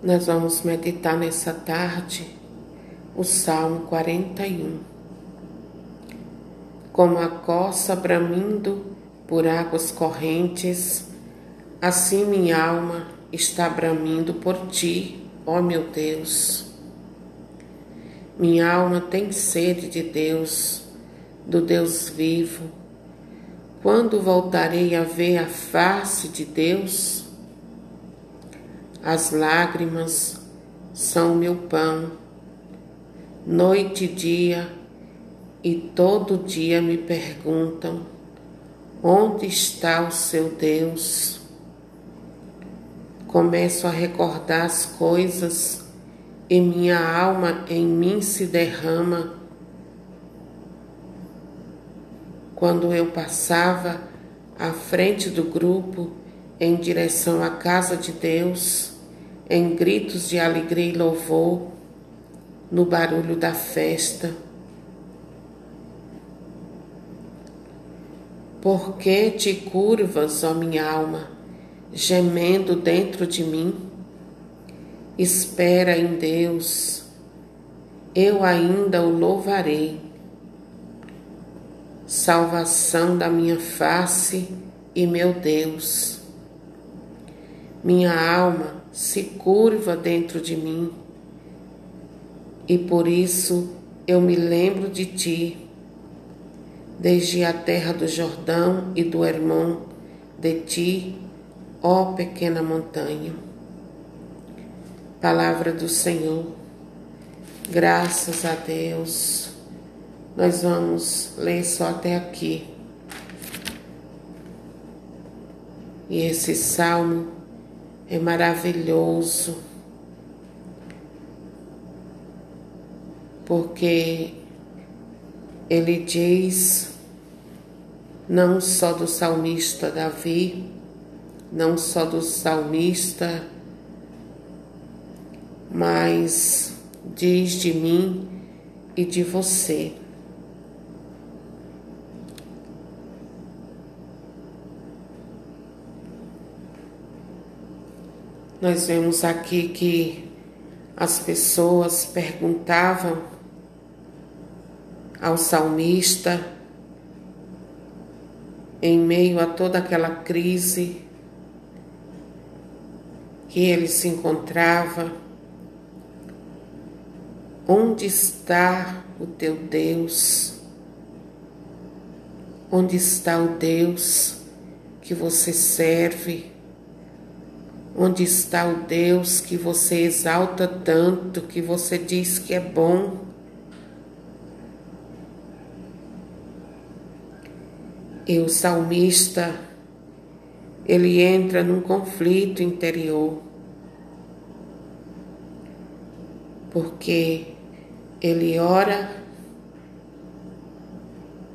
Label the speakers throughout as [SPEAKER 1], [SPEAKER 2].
[SPEAKER 1] Nós vamos meditar nessa tarde o Salmo 41. Como a coça bramindo por águas correntes, assim minha alma está bramindo por ti, ó meu Deus. Minha alma tem sede de Deus, do Deus vivo. Quando voltarei a ver a face de Deus? As lágrimas são meu pão, noite e dia, e todo dia me perguntam: onde está o seu Deus? Começo a recordar as coisas e minha alma em mim se derrama. Quando eu passava à frente do grupo em direção à casa de Deus, em gritos de alegria e louvor, no barulho da festa. Por que te curvas, ó minha alma, gemendo dentro de mim? Espera em Deus, eu ainda o louvarei. Salvação da minha face e meu Deus. Minha alma se curva dentro de mim e por isso eu me lembro de ti desde a terra do Jordão e do Hermon, de ti, ó pequena montanha. Palavra do Senhor, graças a Deus. Nós vamos ler só até aqui. E esse salmo é maravilhoso, porque ele diz, não só do salmista Davi, não só do salmista, mas diz de mim e de você. Nós vemos aqui que as pessoas perguntavam ao salmista, em meio a toda aquela crise que ele se encontrava, onde está o teu Deus? Onde está o Deus que você serve? Onde está o Deus que você exalta tanto, que você diz que é bom? E o salmista, ele entra num conflito interior, porque ele ora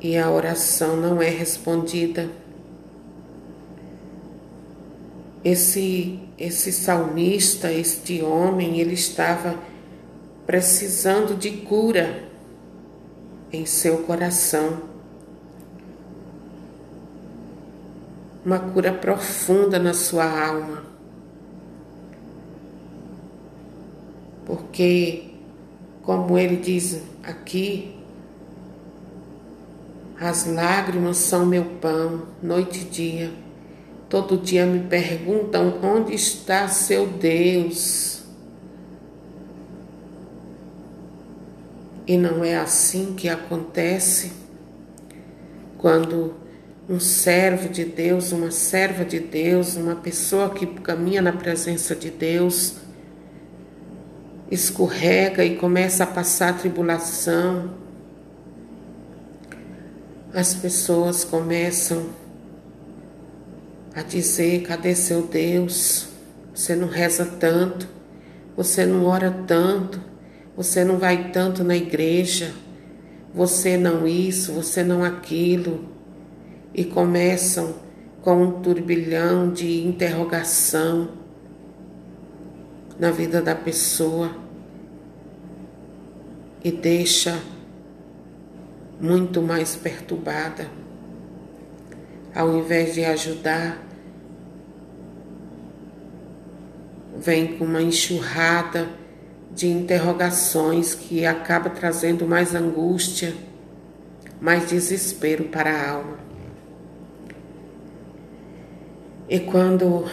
[SPEAKER 1] e a oração não é respondida. Esse, esse salmista, este homem, ele estava precisando de cura em seu coração. uma cura profunda na sua alma. Porque, como ele diz aqui, as lágrimas são meu pão, noite e dia. Todo dia me perguntam onde está seu Deus. E não é assim que acontece quando um servo de Deus, uma serva de Deus, uma pessoa que caminha na presença de Deus, escorrega e começa a passar tribulação, as pessoas começam a dizer: cadê seu Deus? Você não reza tanto, você não ora tanto, você não vai tanto na igreja, você não isso, você não aquilo e começam com um turbilhão de interrogação na vida da pessoa e deixa muito mais perturbada. Ao invés de ajudar, vem com uma enxurrada de interrogações que acaba trazendo mais angústia, mais desespero para a alma. E quando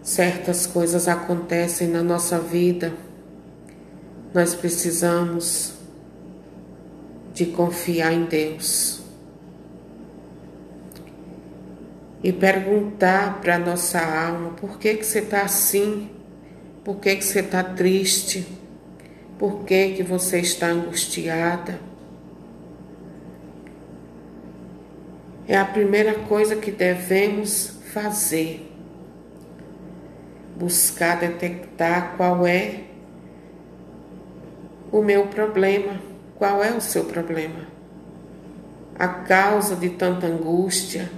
[SPEAKER 1] certas coisas acontecem na nossa vida, nós precisamos de confiar em Deus e perguntar para nossa alma por que que você está assim, por que que você está triste, por que que você está angustiada. É a primeira coisa que devemos fazer. Buscar detectar qual é o meu problema, qual é o seu problema, a causa de tanta angústia,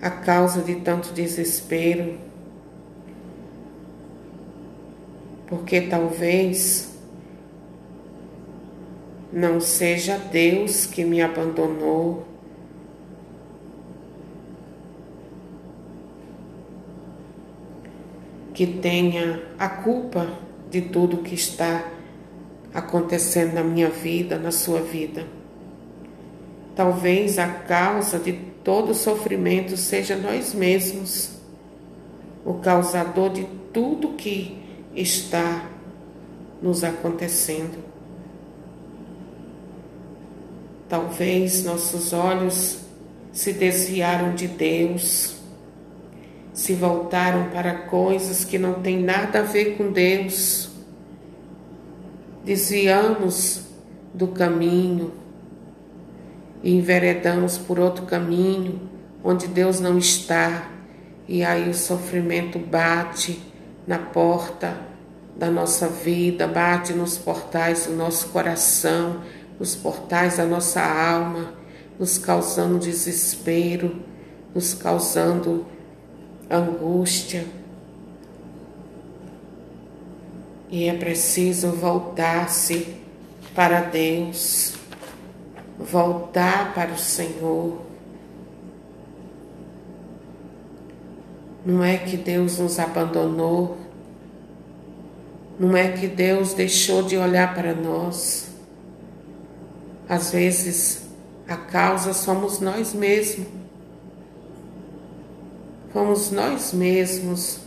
[SPEAKER 1] a causa de tanto desespero. Porque talvez não seja Deus que me abandonou, que tenha a culpa de tudo que está acontecendo na minha vida, na sua vida. Talvez a causa de todo sofrimento seja nós mesmos, o causador de tudo que está nos acontecendo. Talvez nossos olhos se desviaram de Deus se voltaram para coisas que não têm nada a ver com Deus. Desviamos do caminho e enveredamos por outro caminho onde Deus não está, e aí o sofrimento bate na porta da nossa vida, bate nos portais do nosso coração, nos portais da nossa alma, nos causando desespero, nos causando angústia. E é preciso voltar-se para Deus, voltar para o Senhor. Não é que Deus nos abandonou, não é que Deus deixou de olhar para nós. Às vezes a causa somos nós mesmos Fomos nós mesmos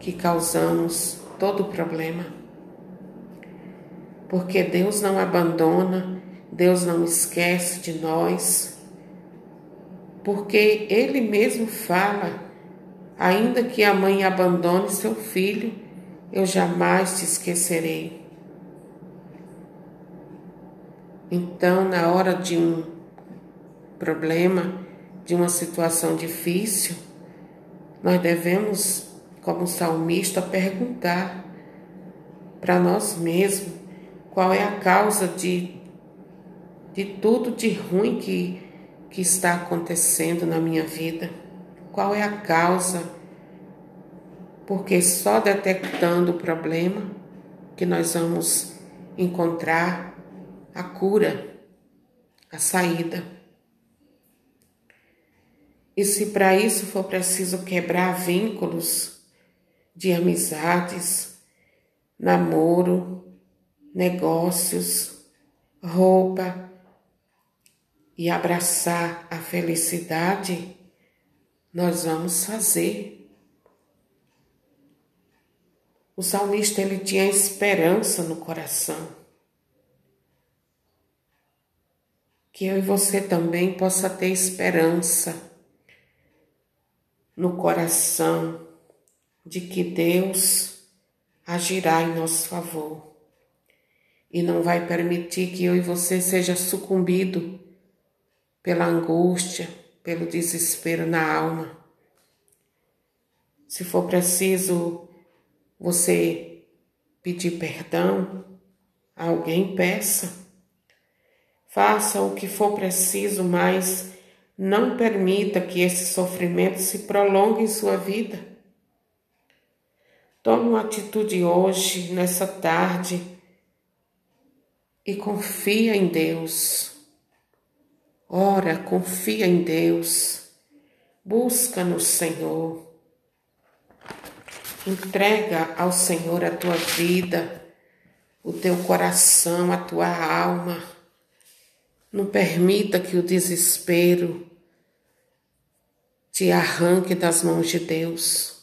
[SPEAKER 1] que causamos todo o problema. Porque Deus não abandona, Deus não esquece de nós. Porque Ele mesmo fala: ainda que a mãe abandone seu filho, eu jamais te esquecerei. Então, na hora de um problema, de uma situação difícil, nós devemos, como salmista, perguntar para nós mesmos qual é a causa de, de tudo de ruim que, que está acontecendo na minha vida. Qual é a causa? Porque só detectando o problema que nós vamos encontrar a cura, a saída. E se para isso for preciso quebrar vínculos de amizades, namoro, negócios, roupa e abraçar a felicidade, nós vamos fazer. O salmista ele tinha esperança no coração. Que eu e você também possa ter esperança no coração de que Deus agirá em nosso favor e não vai permitir que eu e você seja sucumbido pela angústia, pelo desespero na alma. Se for preciso você pedir perdão alguém, peça. Faça o que for preciso, mas não permita que esse sofrimento se prolongue em sua vida. Tome uma atitude hoje, nessa tarde, e confia em Deus. Ora, confia em Deus. Busca no Senhor. Entrega ao Senhor a tua vida, o teu coração, a tua alma. Não permita que o desespero te arranque das mãos de Deus.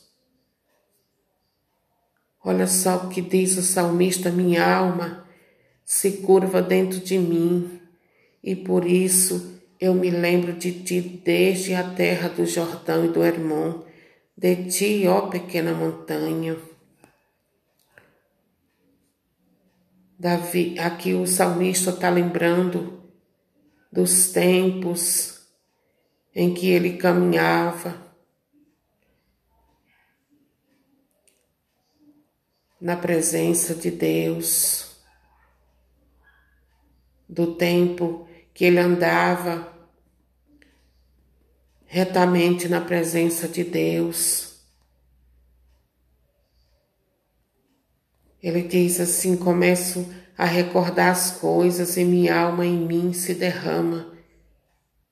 [SPEAKER 1] Olha só o que diz o salmista: minha alma se curva dentro de mim, e por isso eu me lembro de ti desde a terra do Jordão e do Hermon, de ti, ó pequena montanha. Davi, aqui o salmista está lembrando dos tempos em que ele caminhava na presença de Deus, do tempo que ele andava retamente na presença de Deus. Ele diz assim: começo a recordar as coisas e minha alma em mim se derrama.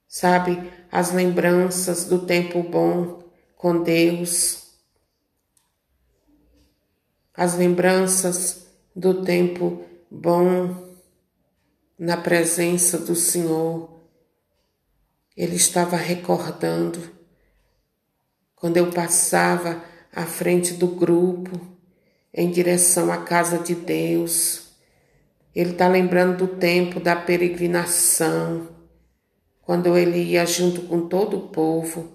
[SPEAKER 1] Sabe, as lembranças do tempo bom com Deus, as lembranças do tempo bom na presença do Senhor. Ele estava recordando quando eu passava à frente do grupo em direção à casa de Deus. Ele está lembrando do tempo da peregrinação, quando ele ia junto com todo o povo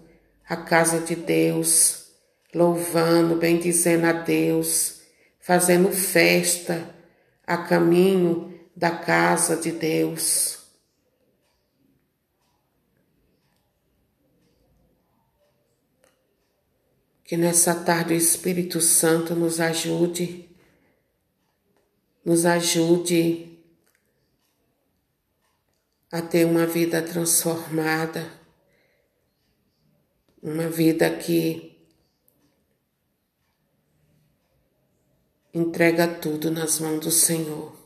[SPEAKER 1] à casa de Deus, louvando, bendizendo a Deus, fazendo festa a caminho da casa de Deus. Que nessa tarde o Espírito Santo nos ajude, nos ajude a ter uma vida transformada, uma vida que entrega tudo nas mãos do Senhor.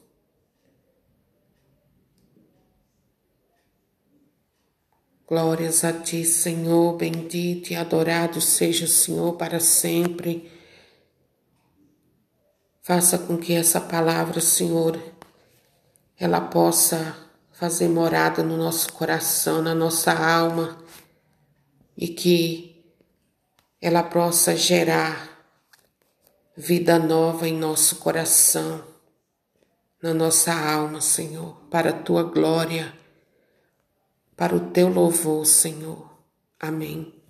[SPEAKER 1] Glórias a ti, Senhor, bendito e adorado seja o Senhor para sempre. Faça com que essa palavra, Senhor, ela possa fazer morada no nosso coração, na nossa alma, e que ela possa gerar vida nova em nosso coração, na nossa alma, Senhor, para a tua glória para o teu louvor, Senhor. Amém.